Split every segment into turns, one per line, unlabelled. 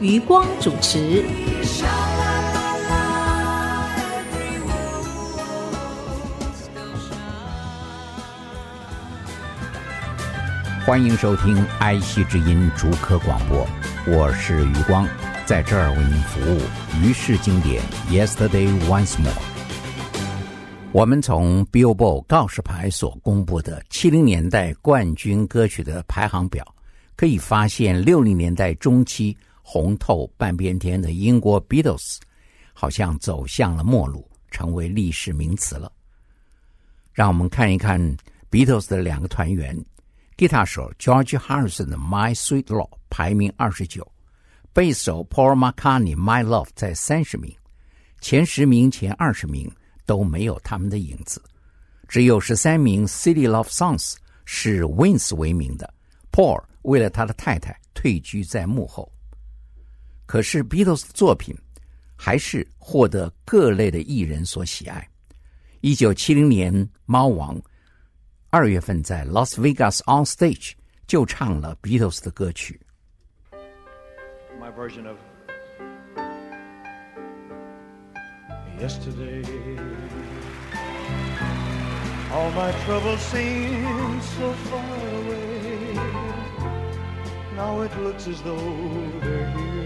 余光主持。
欢迎收听《哀息之音》逐科广播，我是余光，在这儿为您服务。于是经典《Yesterday Once More》。我们从 Billboard 告示牌所公布的七零年代冠军歌曲的排行表，可以发现六零年代中期。红透半边天的英国 Beatles，好像走向了末路，成为历史名词了。让我们看一看 Beatles 的两个团员：吉他手 George Harrison 的《My Sweet Love》排名二十九，贝斯手 Paul McCartney《My Love》在三十名。前十名、前二十名都没有他们的影子，只有十三名《City Love Songs》是 Wins 为名的。Paul 为了他的太太退居在幕后。可是 Beatles 的作品还是获得各类的艺人所喜爱。一九七零年，猫王二月份在 Las Vegas on stage 就唱了 Beatles 的歌曲。
My version of yesterday. All my troubles seem so far away. Now it looks as though they're here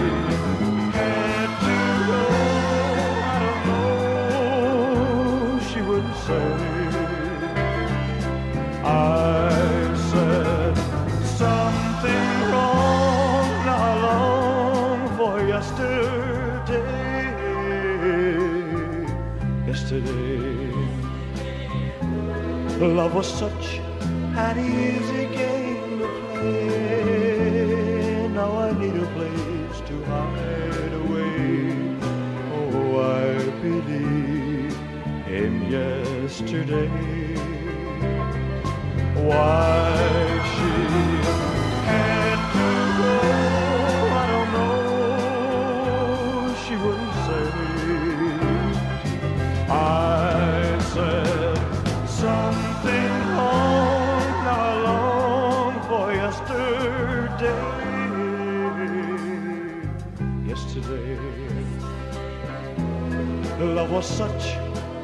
say. I said something wrong not long for yesterday. Yesterday, love was such an easy game to play. Now I need a place to hide away. Oh, I believe came yesterday. Why she had to go, I don't know, she wouldn't say. I said something long, I long for yesterday. Yesterday, love was such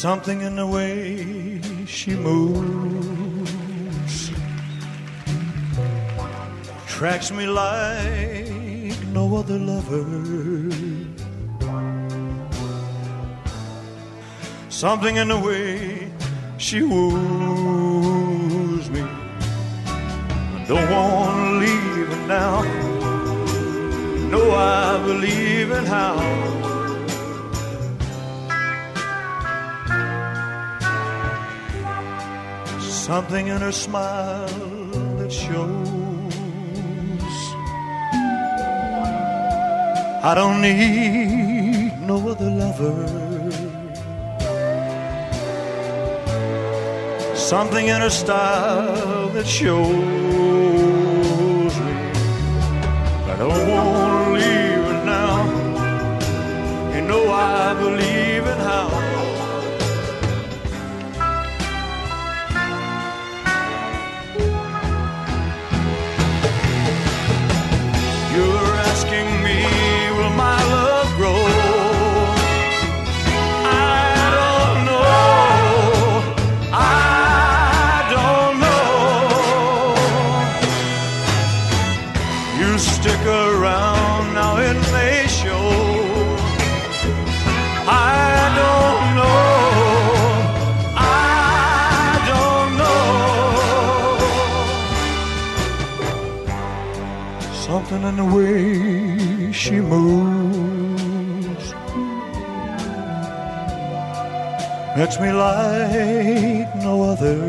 something in the way she moves. attracts me like no other lover. Something in the way she woos me. I don't want to leave her now. No, I believe in how. something in her smile that shows I don't need no other lover. Something in her style that shows me I don't want to leave her now. You know I believe. way she moves makes me like no other.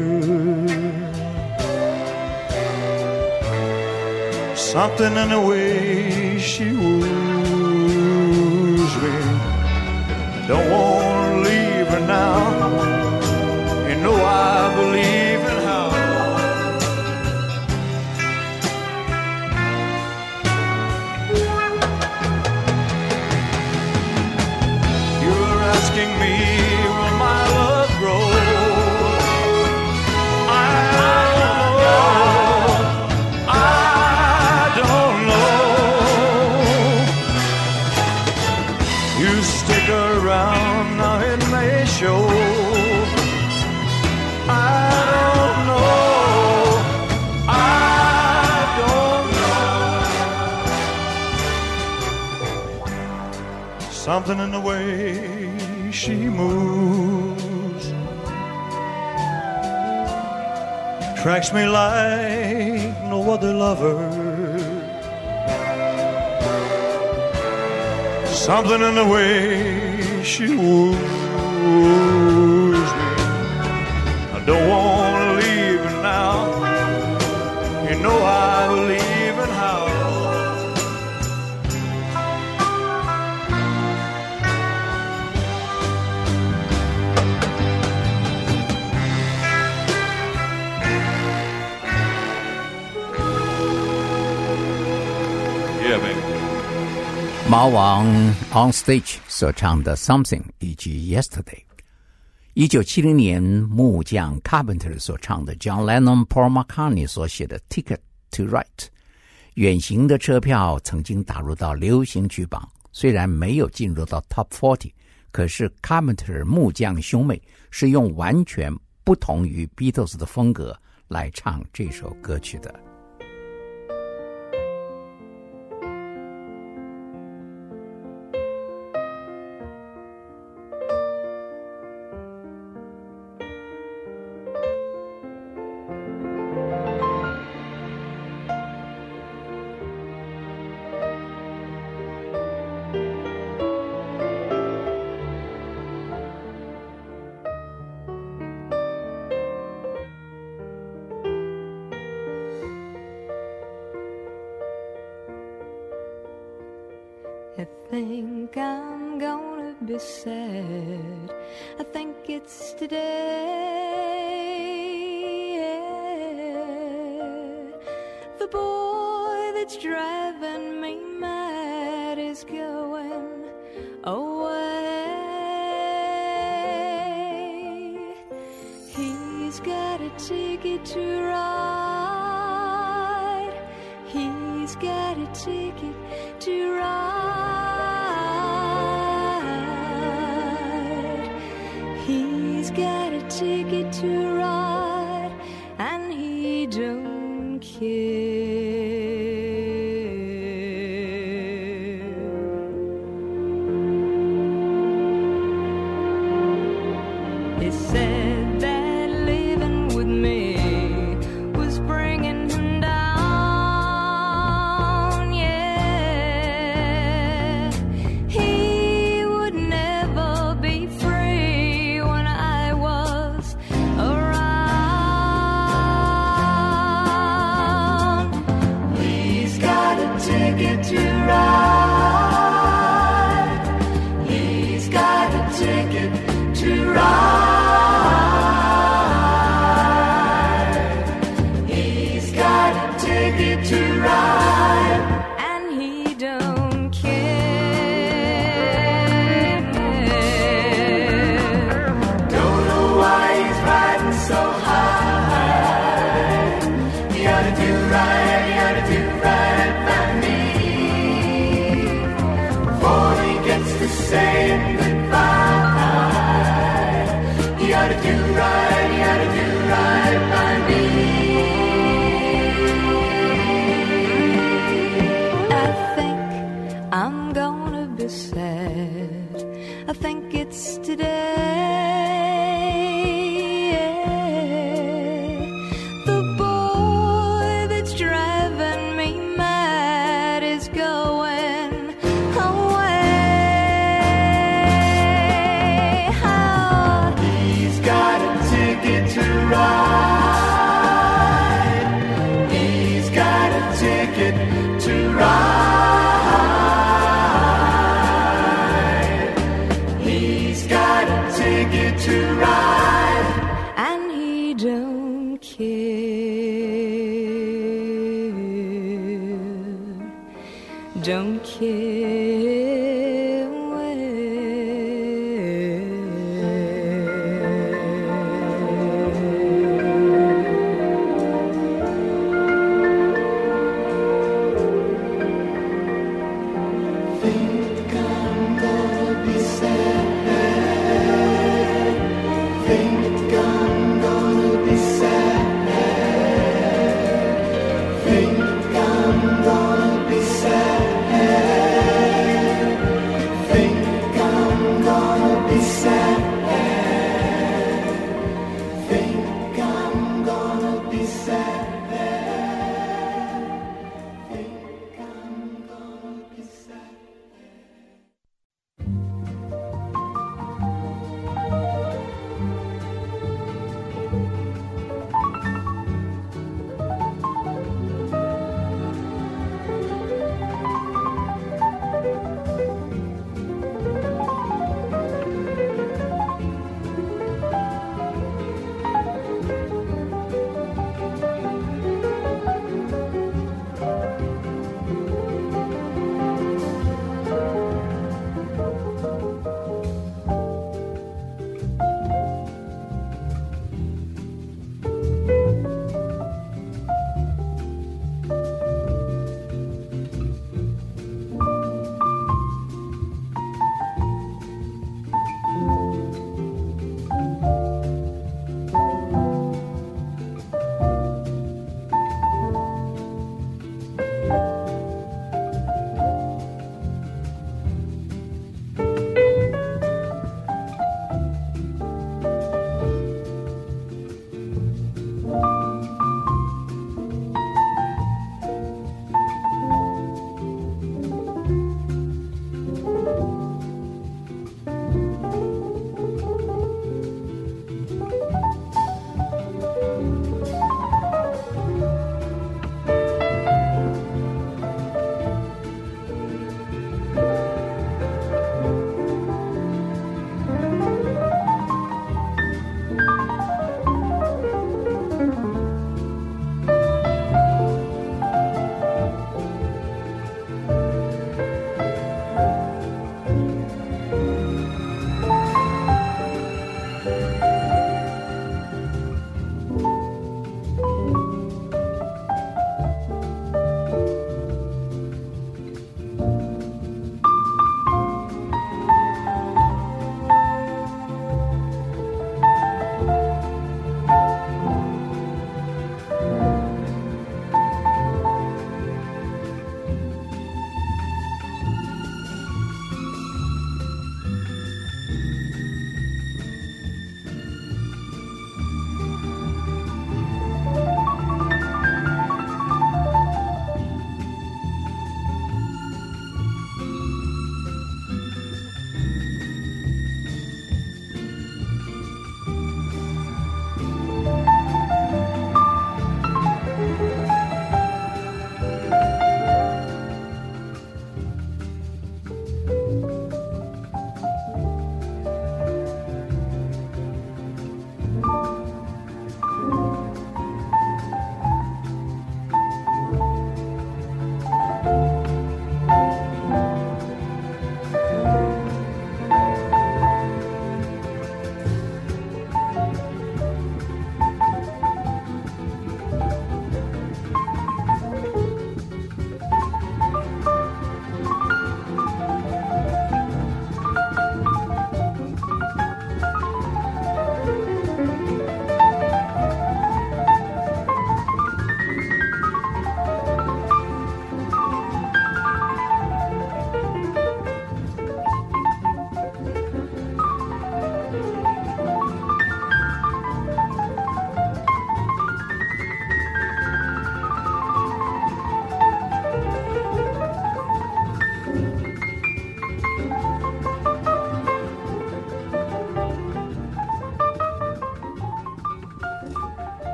Something in the way she woos me. Don't want to leave her now. You know I. Something in the way she moves Tracks me like no other lover Something in the way she moves.
猫王 on stage 所唱的 something 以及 yesterday，一九七零年木匠 carpenter 所唱的 John Lennon Paul McCartney 所写的 ticket to write 远行的车票曾经打入到流行曲榜，虽然没有进入到 top forty，可是 carpenter 木匠兄妹是用完全不同于 Beatles 的风格来唱这首歌曲的。
got a ticket to ride.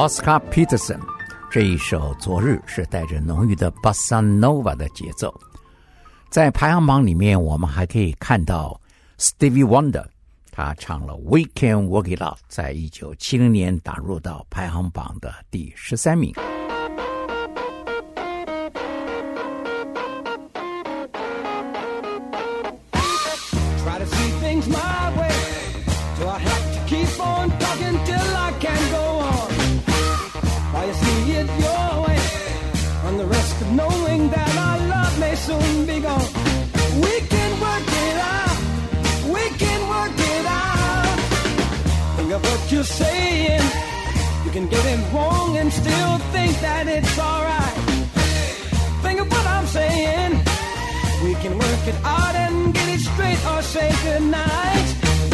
Oscar Peterson 这一首《昨日》是带着浓郁的 bossanova 的节奏，在排行榜里面我们还可以看到 Stevie Wonder，他唱了《We Can Work It Out》，在一九七零年打入到排行榜的第十三名。
soon be gone. We can work it out. We can work it out. Think of what you're saying. You can get it wrong and still think that it's alright. Think of what I'm saying. We can work it out and get it straight or say goodnight.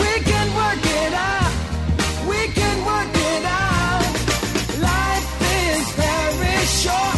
We can work it out. We can work it out. Life is very short.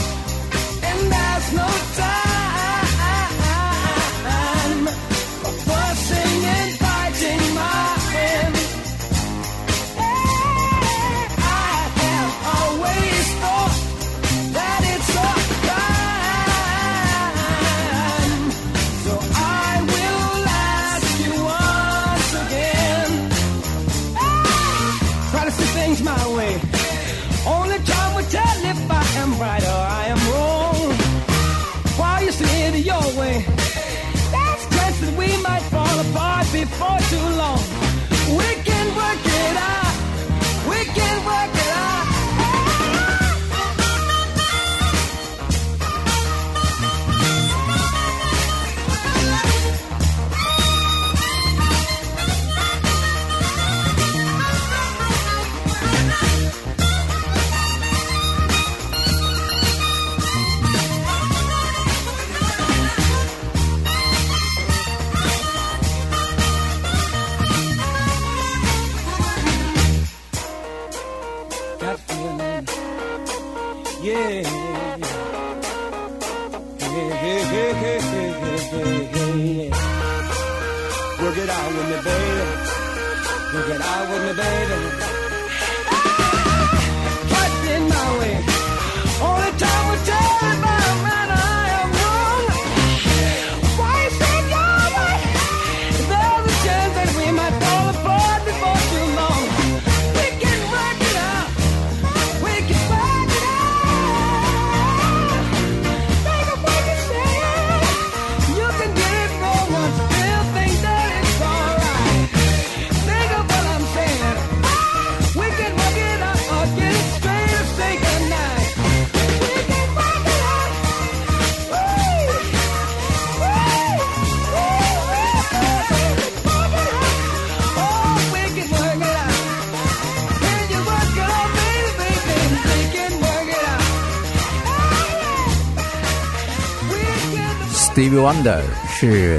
Wonder 是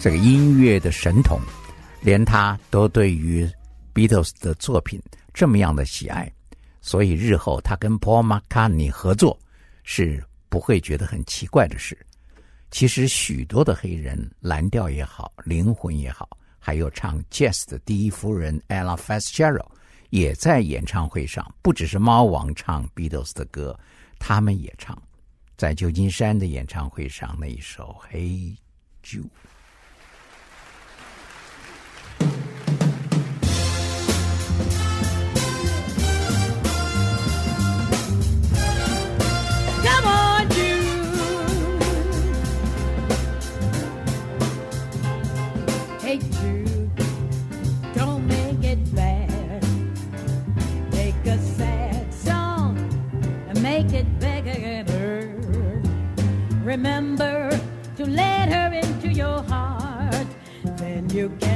这个音乐的神童，连他都对于 Beatles 的作品这么样的喜爱，所以日后他跟 Paul McCartney 合作是不会觉得很奇怪的事。其实许多的黑人蓝调也好，灵魂也好，还有唱 Jazz 的第一夫人 ella Fitzgerald，也在演唱会上，不只是猫王唱 Beatles 的歌，他们也唱。在旧金山的演唱会上，那一首《Hey Jude》。
remember to let her into your heart. Then you can.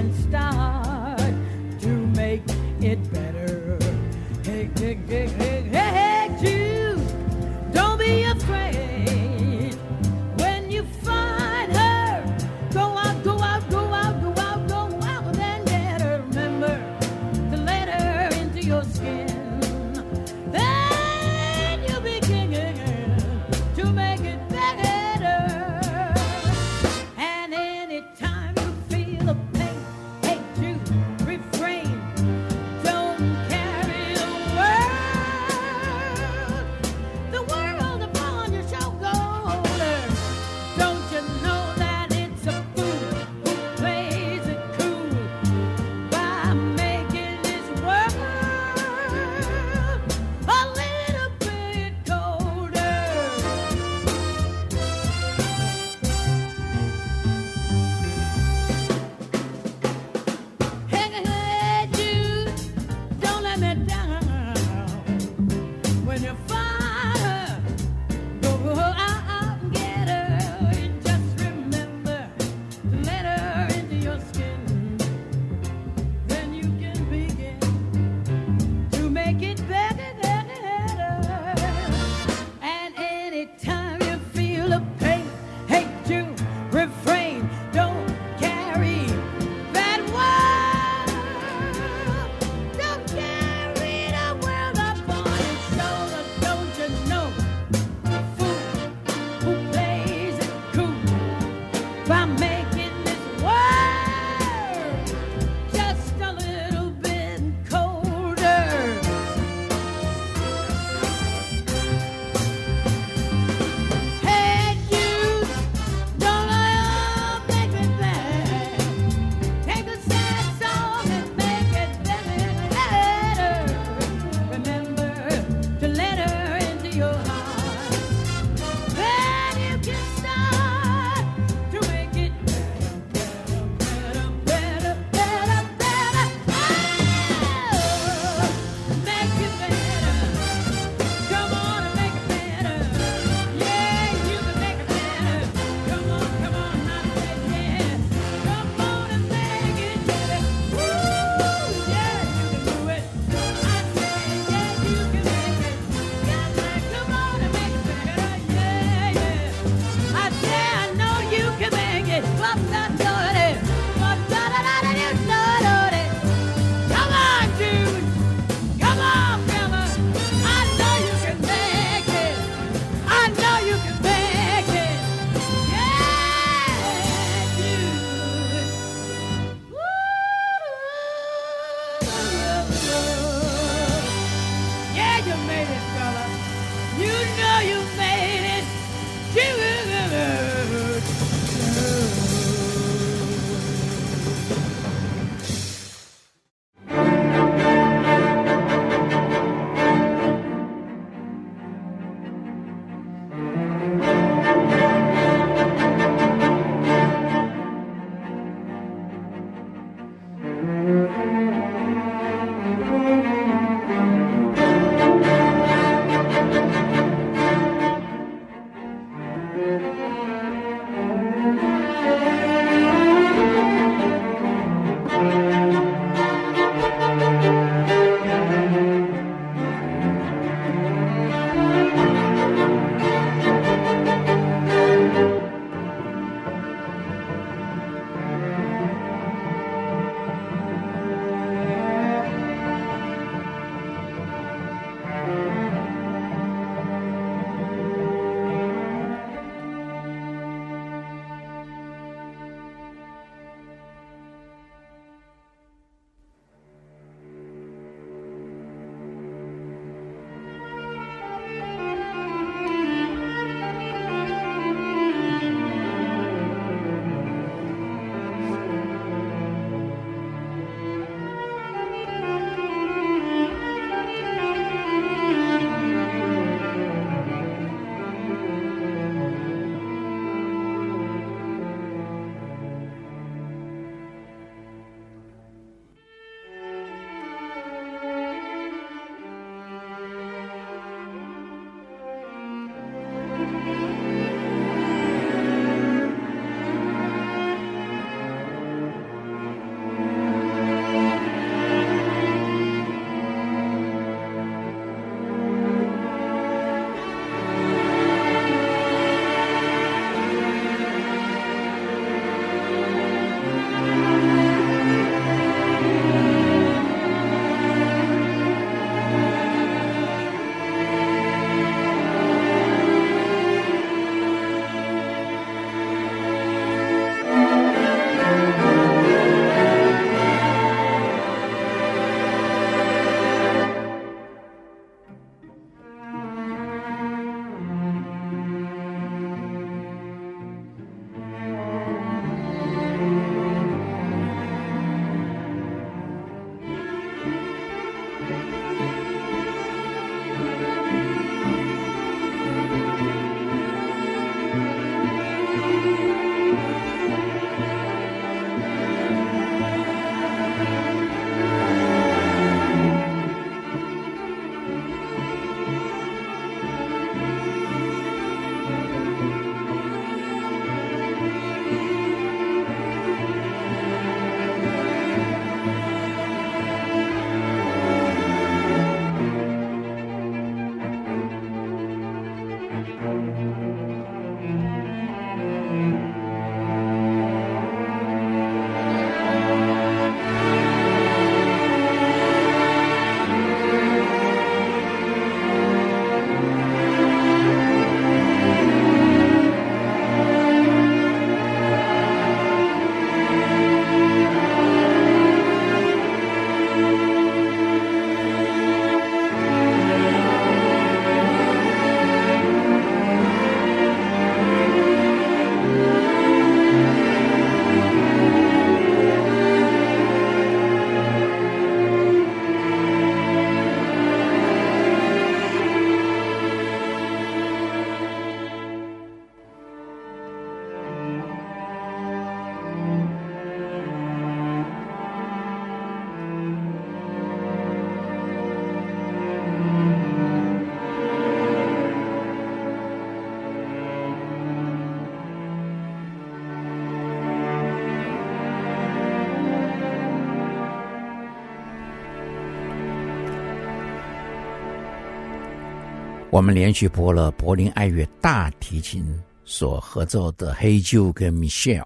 我们连续播了柏林爱乐大提琴所合奏的《黑旧》跟《Michelle》，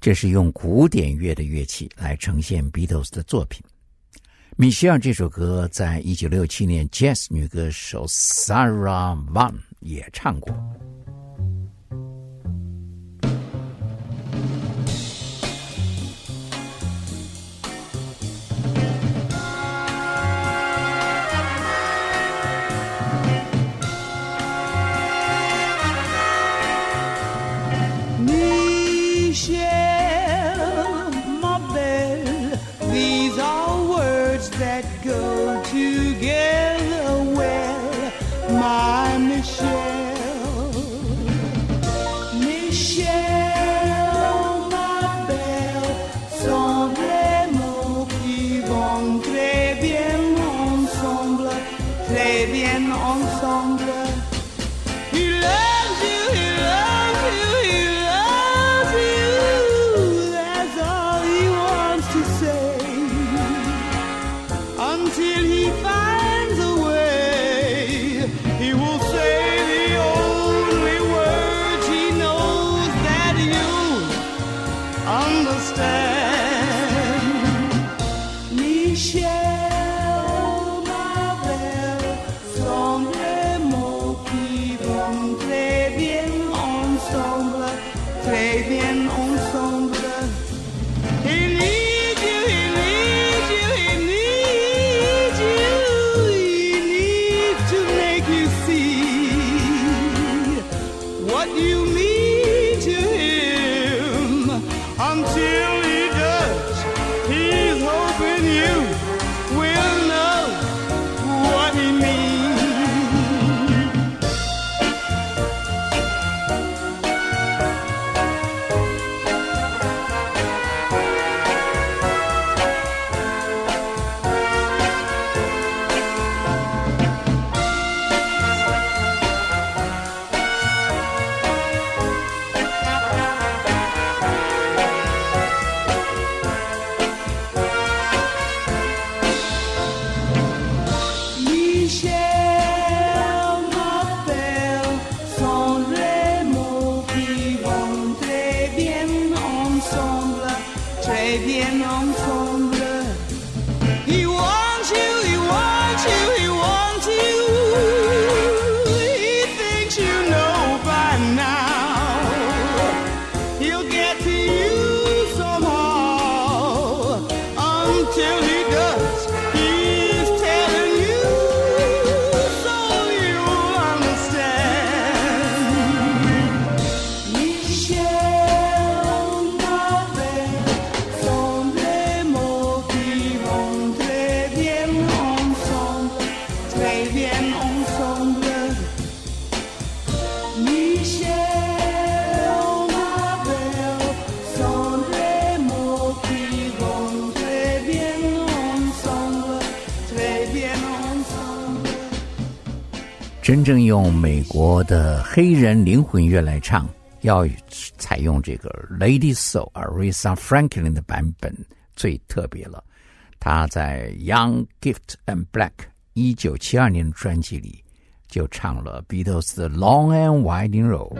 这是用古典乐的乐器来呈现 Beatles 的作品。《Michelle》这首歌在一九六七年，Jazz 女歌手 Sarah Vaughan 也唱过。真正用美国的黑人灵魂乐来唱，要采用这个 Lady Soul，Aretha Franklin 的版本最特别了。他在《Young Gift and Black》一九七二年专辑里就唱了《Beatles》的《Long and Winding Road》。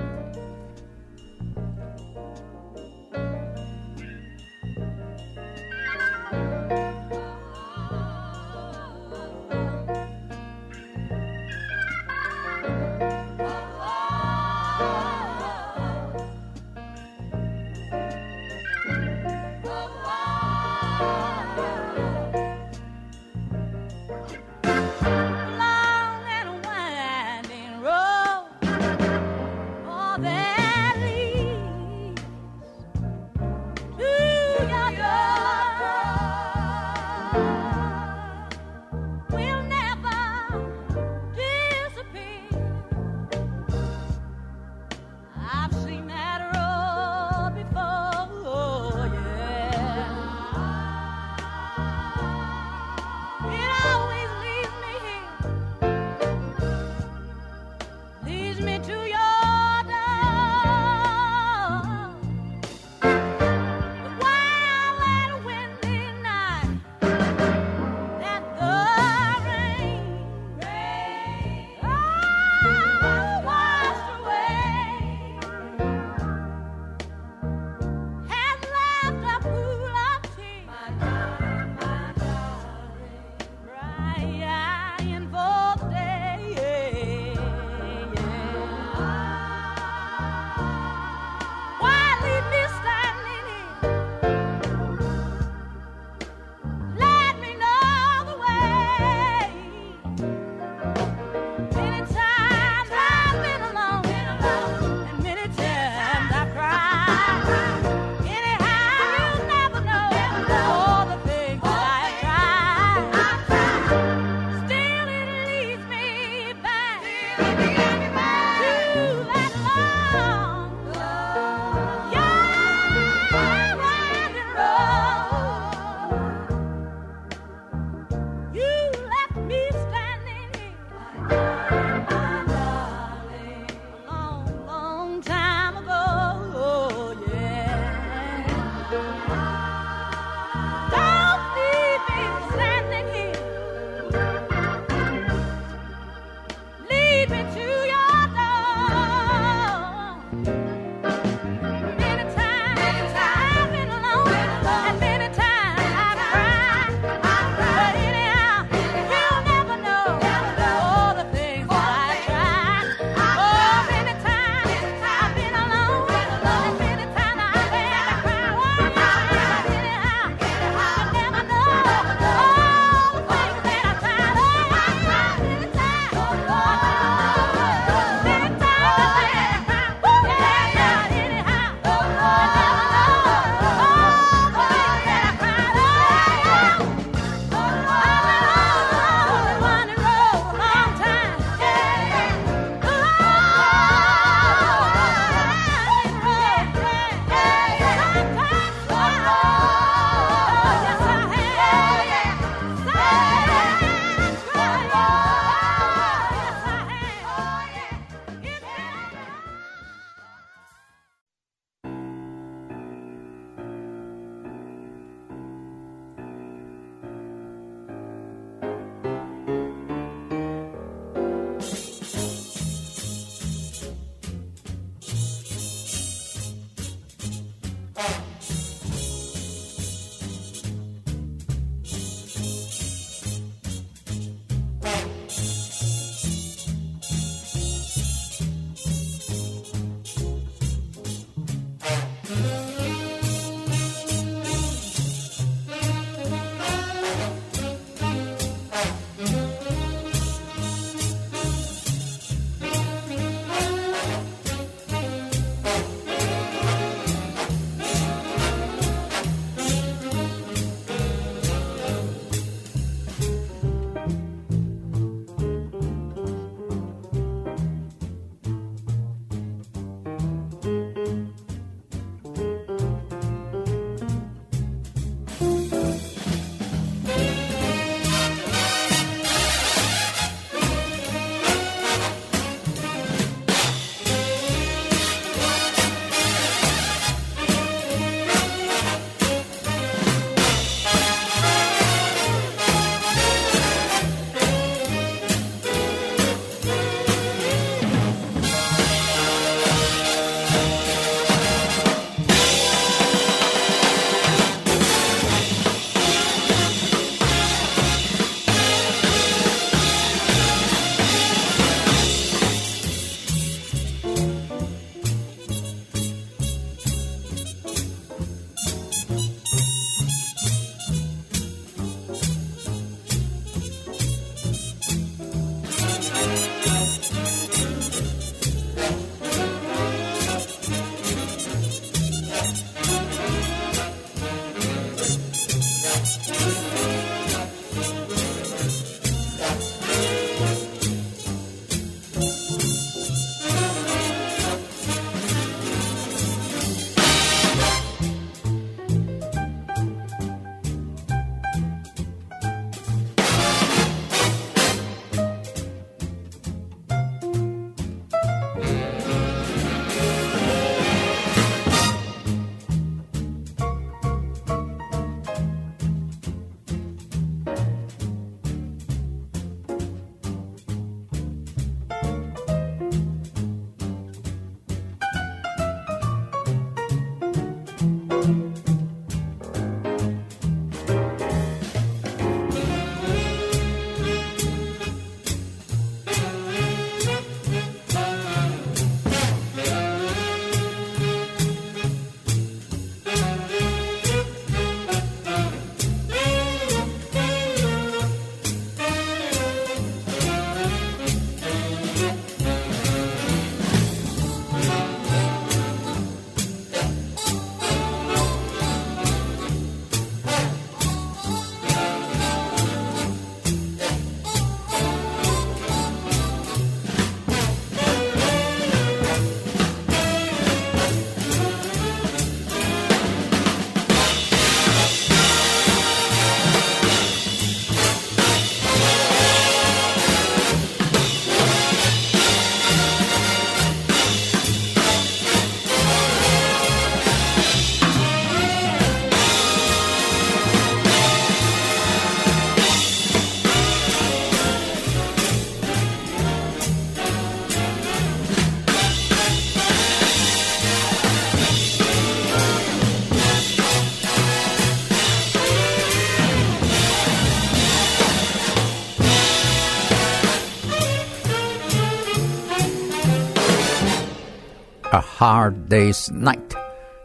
Hard Day's Night，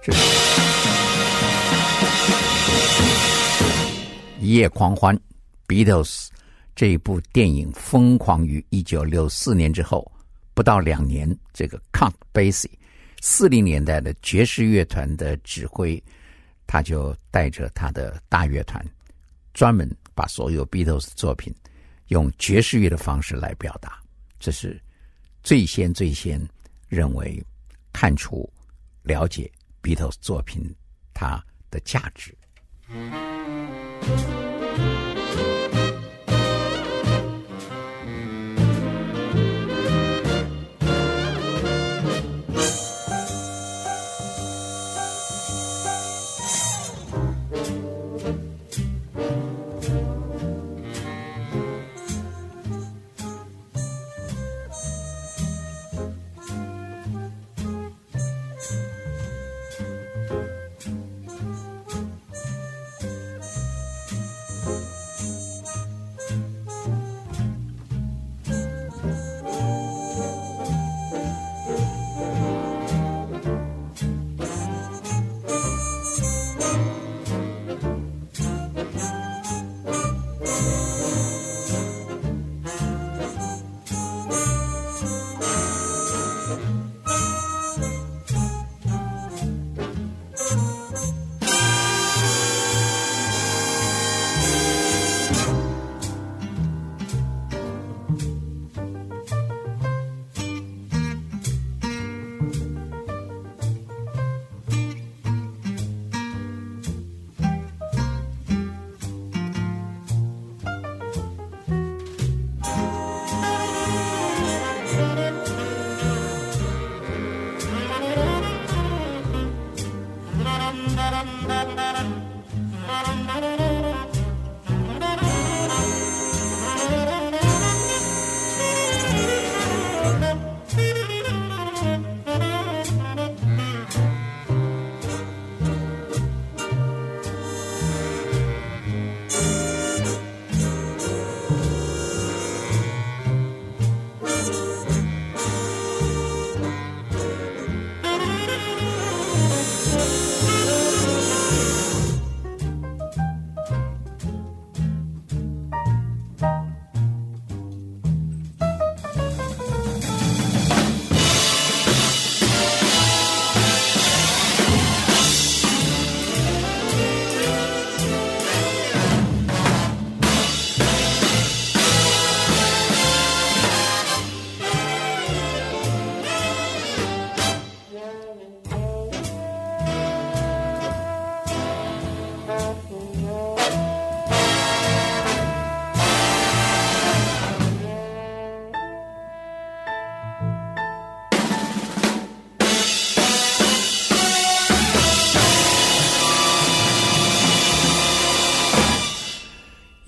这是《一夜狂欢》Beatles 这一部电影疯狂于一九六四年之后不到两年，这个 Count Basie 四零年代的爵士乐团的指挥，他就带着他的大乐团，专门把所有 Beatles 作品用爵士乐的方式来表达。这是最先最先认为。看出、了解 Beatles 作品，它的价值。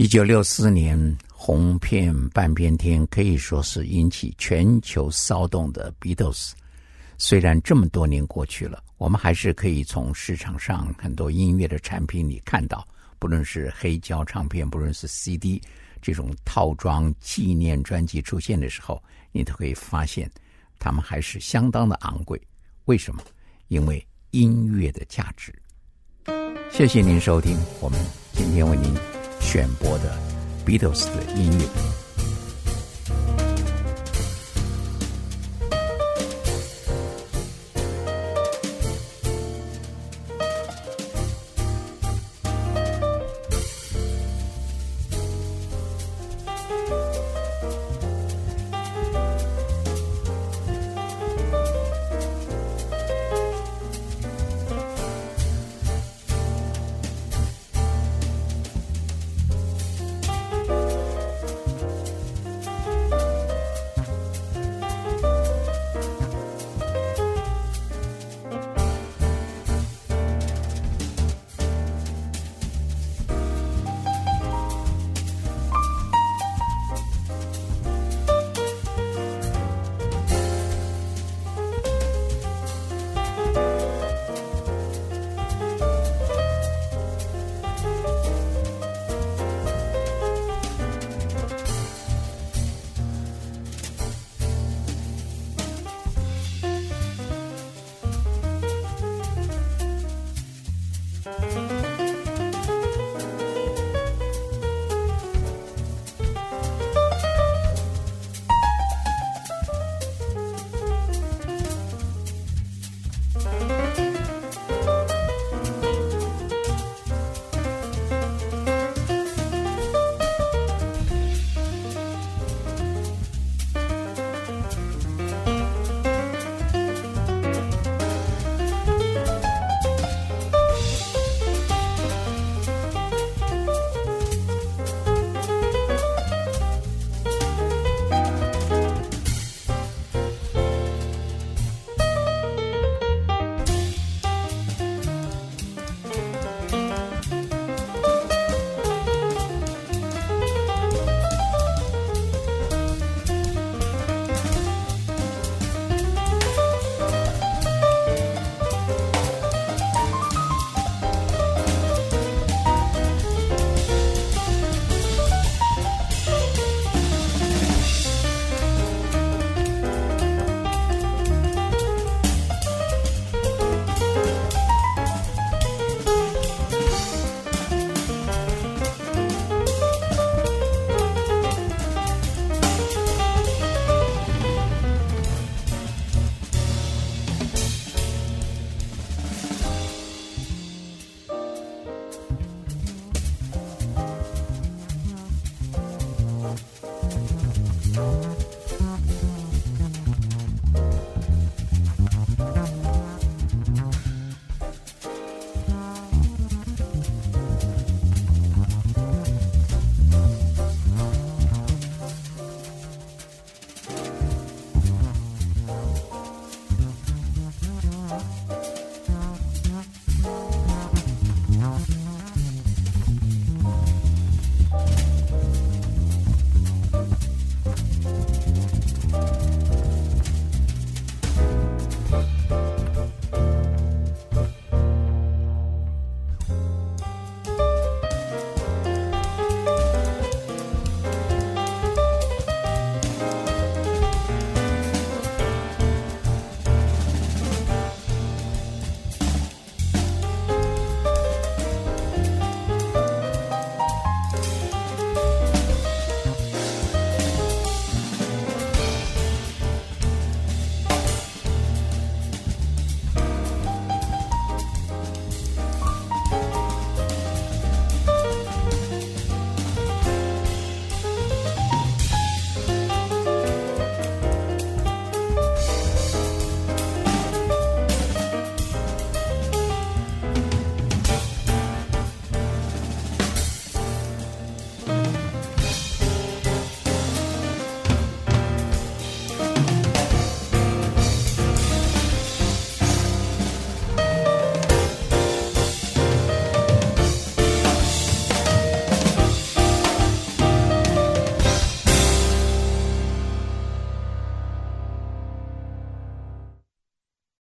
一九六四年，红遍半边天，可以说是引起全球骚动的 Beatles。虽然这么多年过去了，我们还是可以从市场上很多音乐的产品里看到，不论是黑胶唱片，不论是 CD，这种套装纪念专辑出现的时候，你都可以发现它们还是相当的昂贵。为什么？因为音乐的价值。谢谢您收听我们今天为您。选播的 Beatles 的音乐。